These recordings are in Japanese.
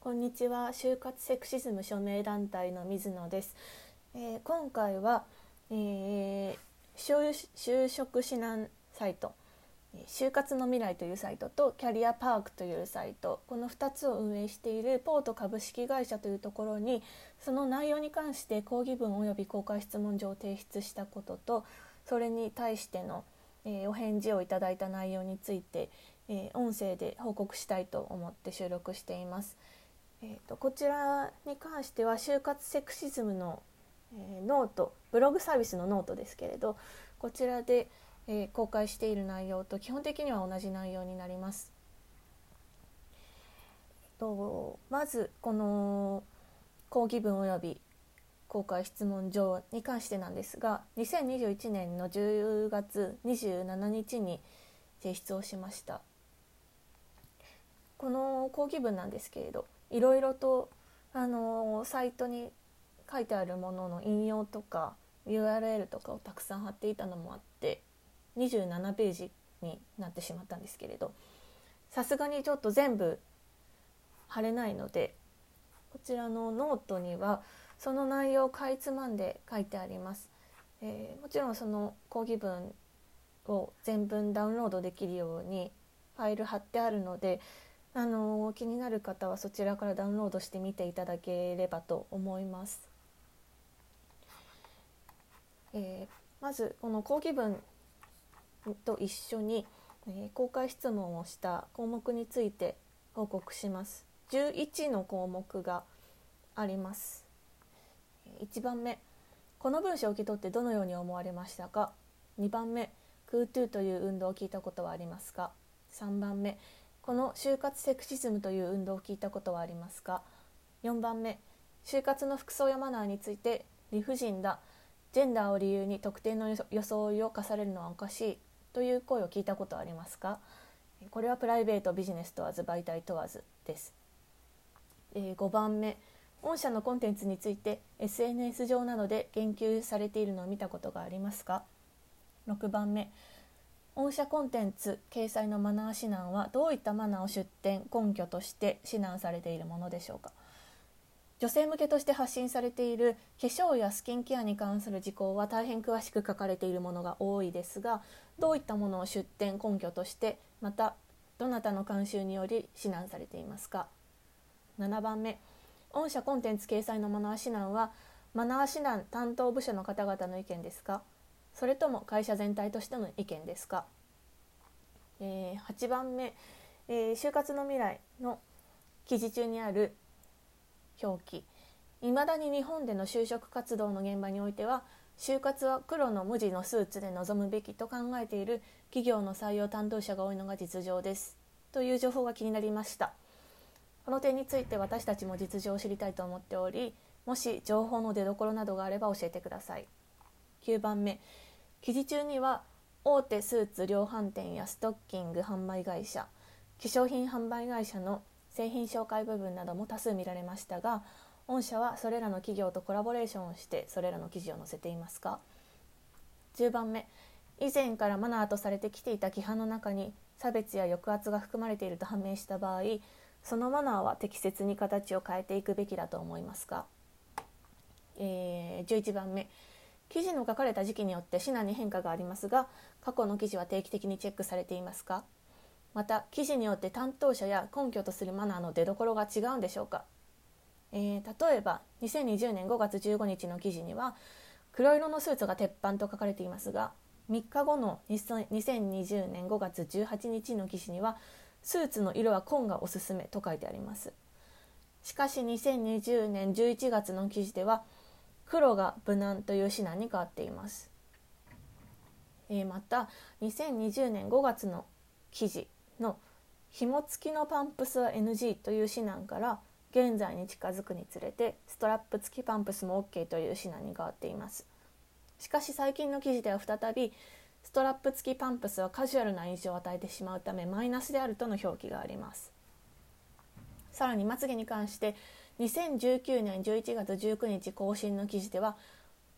こんにちは。就活セクシズム署名団体の水野です、えー、今回は、えー、就職指南サイト。就活の未来というサイトとキャリアパークというサイト。この2つを運営しているポート株式会社というところにその内容に関して抗議文及び公開質問状を提出したこととそれに対しての、えー、お返事をいただいた内容について、えー、音声で報告したいと思って収録しています。えーと、こちらに関しては就活セクシズムの、えー、ノートブログサービスのノートですけれどこちらで、えー、公開している内容と基本的には同じ内容になります。とまずこの抗議文及び公開質問状に関してなんですが2021年の10月27日に提出をしましたこの抗議文なんですけれどいろいろとあのサイトに書いてあるものの引用とか URL とかをたくさん貼っていたのもあって27ページになってしまったんですけれどさすがにちょっと全部貼れないのでこちらのノートにはその内容をかいつまんで書いてあります。えー、もちろんその講義文を全文ダウンロードできるようにファイル貼ってあるので、あの、気になる方はそちらからダウンロードしてみていただければと思います。えー、まずこの講義文と一緒に、えー、公開質問をした項目について報告します。11の項目があります。1番目この文章を受け取ってどのように思われましたか？2番目クートゥという運動を聞いたことはありますか？3番目この就活セクシズムという運動を聞いたことはありますか4番目就活の服装やマナーについて理不尽だジェンダーを理由に特定の装いを課されるのはおかしいという声を聞いたことはありますかこれはプライベートビジネス問わず媒体問わずです、えー、5番目御社のコンテンツについて SNS 上などで言及されているのを見たことがありますか6番目御社コンテンツ掲載のマナー指南はどういったマナーを出展根拠として指南されているものでしょうか？女性向けとして発信されている化粧やスキンケアに関する事項は大変詳しく書かれているものが多いですがどういったものを出展根拠としてまたどなたの監修により指南されていますか？7番目。御社コンテンツ掲載のマナー指南はマナー指南担当部署の方々の意見ですか？それとも会社全体としての意見ですか、えー、8番目、えー、就活の未来の記事中にある表記。いまだに日本での就職活動の現場においては就活は黒の無地のスーツで臨むべきと考えている企業の採用担当者が多いのが実情です。という情報が気になりました。この点について私たちも実情を知りたいと思っておりもし情報の出どころなどがあれば教えてください。9番目。記事中には大手スーツ量販店やストッキング販売会社化粧品販売会社の製品紹介部分なども多数見られましたが御社はそれらの企業とコラボレーションをしてそれらの記事を載せていますか？10番目以前からマナーとされてきていた規範の中に差別や抑圧が含まれていると判明した場合そのマナーは適切に形を変えていくべきだと思いますか、えー、11番目記事の書かれた時期によって指南に変化がありますが過去の記事は定期的にチェックされていますか？また記事によって担当者や根拠とするマナーの出どころが違うんでしょうか、えー、例えば2020年5月15日の記事には黒色のスーツが鉄板と書かれていますが3日後の2020年5月18日の記事にはスーツの色は紺がおすすめと書いてあります。しかし2020年11月の記事では黒が無難という指南に変わっています、えー、また2020年5月の記事の紐付きのパンプスは NG という指南から現在に近づくにつれてストラップ付きパンプスも OK という指南に変わっています。しかし最近の記事では再びストラップ付きパンプスはカジュアルな印象を与えてしまうためマイナスであるとの表記があります。さらにまつげに関して2019年11月19日更新の記事では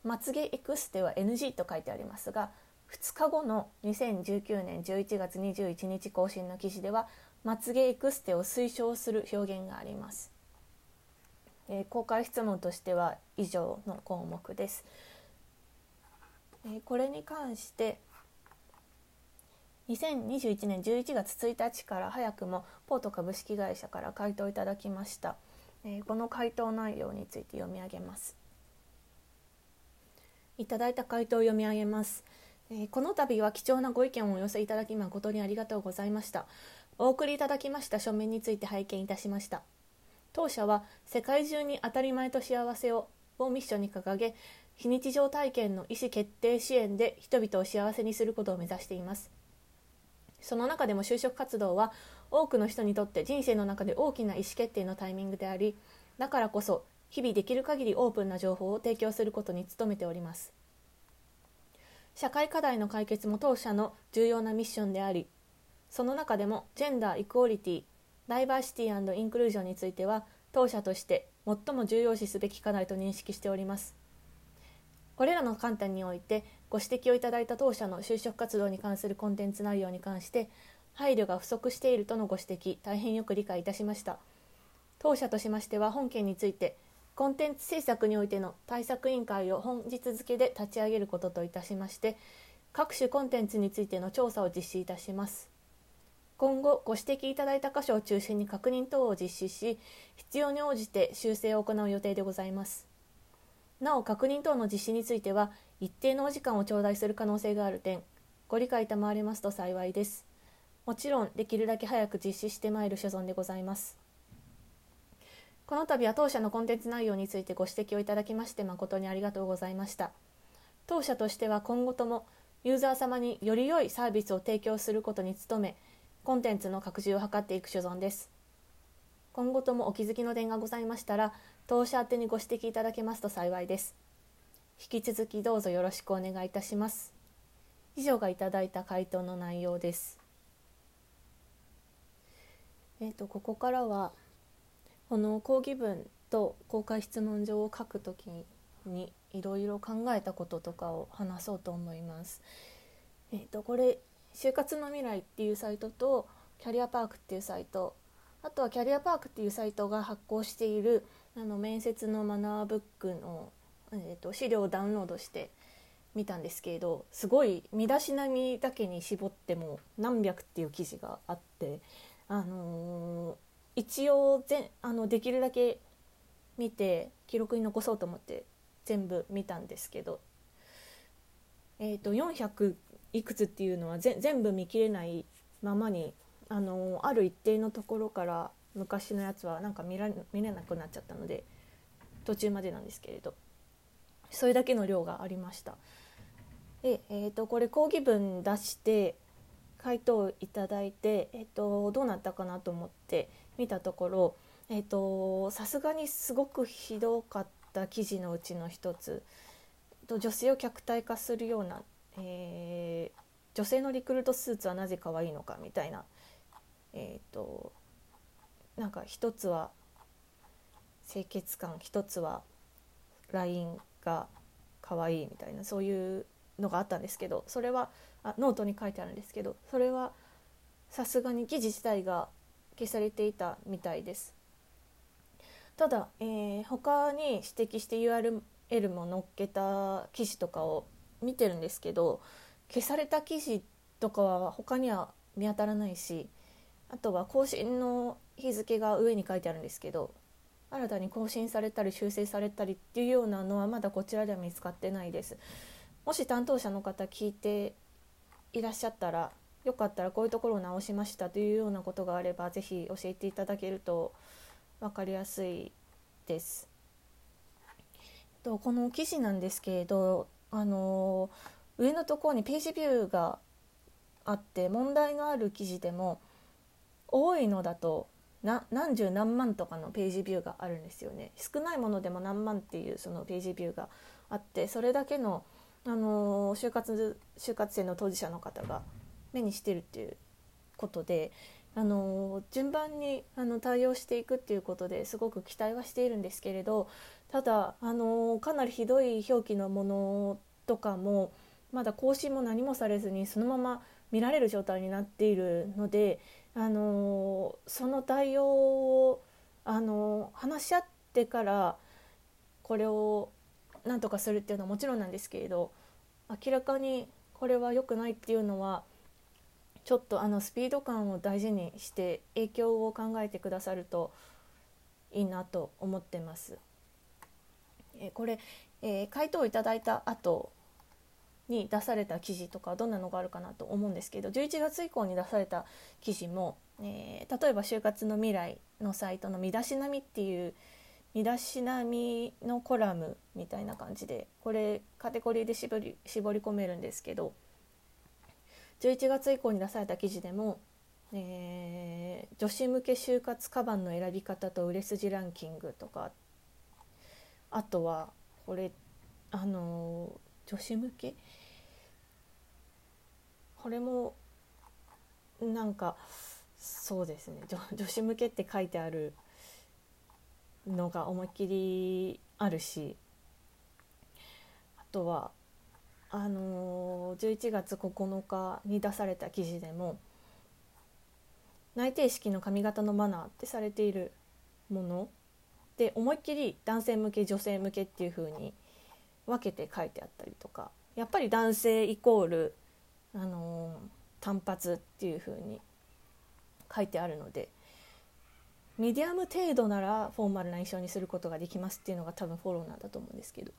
まつげエクステは NG と書いてありますが2日後の2019年11月21日更新の記事ではまつげエクステを推奨する表現がありますえー、公開質問としては以上の項目です。えー、これに関して2021年11月1日から早くもポート株式会社から回答いただきました、えー、この回答内容について読み上げます。いただいた回答を読み上げます、えー、この度は貴重なご意見をお寄せいただき誠にありがとうございました。お送りいただきました書面について拝見いたしました。当社は世界中に当たり前と幸せををミッションに掲げ非日常体験の意思決定支援で人々を幸せにすることを目指しています。その中でも就職活動は多くの人にとって人生の中で大きな意思決定のタイミングでありだからこそ日々できる限りオープンな情報を提供することに努めております。社会課題の解決も当社の重要なミッションでありその中でもジェンダー・イクオリティダイバーシティインクルージョンについては当社として最も重要視すべき課題と認識しております。これらの観点においてご指摘をいただいた当社の就職活動に関するコンテンツ内容に関して配慮が不足しているとのご指摘大変よく理解いたしました。当社としましては本件についてコンテンツ制作においての対策委員会を本日付で立ち上げることといたしまして各種コンテンツについての調査を実施いたします。今後ご指摘いただいた箇所を中心に確認等を実施し必要に応じて修正を行う予定でございます。なお確認等の実施については一定のお時間を頂戴する可能性がある点ご理解賜れますと幸いです。もちろんできるだけ早く実施してまいる所存でございます。この度は当社のコンテンツ内容についてご指摘をいただきまして誠にありがとうございました。当社としては今後ともユーザー様により良いサービスを提供することに努めコンテンツの拡充を図っていく所存です。今後ともお気づきの点がございましたら当社宛にご指摘いただけますと幸いです。引き続きどうぞよろしくお願いいたします。以上がいただいた回答の内容です。え、ー、とここからはこの講義文と公開質問状を書くときにいろいろ考えたこととかを話そうと思います。え、ー、とこれ就活の未来っていうサイトとキャリアパークっていうサイトあとはキャリアパークっていうサイトが発行しているあの面接のマナーブックの、えーと、資料をダウンロードして見たんですけれどすごい身だしなみだけに絞っても何百っていう記事があって、あのー、一応ぜあのできるだけ見て記録に残そうと思って全部見たんですけど、えーと、400いくつっていうのは全部見切れないままにあのある一定のところから昔のやつはなんか見ら見れなくなっちゃったので途中までなんですけれどそれだけの量がありました。で、えーと、これ講義文出して回答いただいて、えーと、どうなったかなと思って見たところさすがにすごくひどかった記事のうちの一つと女性を客体化するような、えー、女性のリクルートスーツはなぜ可愛いのかみたいな、えーと、なんか一つは清潔感一つはラインが可愛いみたいなそういうのがあったんですけどそれはあノートに書いてあるんですけどそれはさすがに記事自体が消されていたみたいです。ただ、えー、他に指摘して URL も載っけた記事とかを見てるんですけど消された記事とかは他には見当たらないしあとは更新の日付が上に書いてあるんですけど新たに更新されたり修正されたりっていうようなのはまだこちらでは見つかってないです。もし担当者の方聞いていらっしゃったらよかったらこういうところを直しましたというようなことがあれば是非教えていただけると分かりやすいです。とこの記事なんですけれどあの上のところにページビューがあって問題のある記事でも多いのだと何十何万とかのページビューがあるんですよね少ないものでも何万っていうそのページビューがあってそれだけの、あの就活就活生の当事者の方が目にしてるっていうことで、あの順番にあの対応していくっていうことですごく期待はしているんですけれどただ、あのかなりひどい表記のものとかもまだ更新も何もされずにそのまま見られる状態になっているので、あのその対応を、あの話し合ってからこれをなんとかするっていうのはもちろんなんですけれど明らかにこれは良くないっていうのはちょっとあのスピード感を大事にして影響を考えてくださるといいなと思ってます。えこれ、えー、回答をいただいた後に出された記事とかどんなのがあるかなと思うんですけど11月以降に出された記事も、えー、例えば就活の未来のサイトの身だしなみっていう身だしなみのコラムみたいな感じでこれカテゴリーで絞り絞り込めるんですけど11月以降に出された記事でも、えー、女子向け就活カバンの選び方と売れ筋ランキングとかあとはこれあの女子向け？これもなんかそうですね。女子向けって書いてあるのが思いっきりあるしあとはあのー、11月9日に出された記事でも内定式の髪型のマナーってされているもので思いっきり男性向け女性向けっていう風に分けて書いてあったりとかやっぱり男性イコール、あのー、単発っていう風に書いてあるのでミディアム程度ならフォーマルな印象にすることができますっていうのが多分フォローなんだと思うんですけど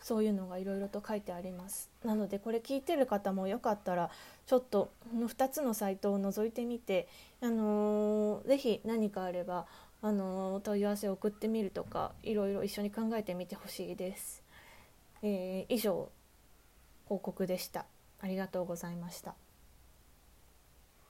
そういうのがいろいろと書いてあります。なのでこれ聞いてる方もよかったらちょっとこの2つのサイトを覗いてみて、あのー、ぜひ何かあれば、あのー、問い合わせを送ってみるとかいろいろ一緒に考えてみてほしいです、えー、以上報告でした。ありがとうございました。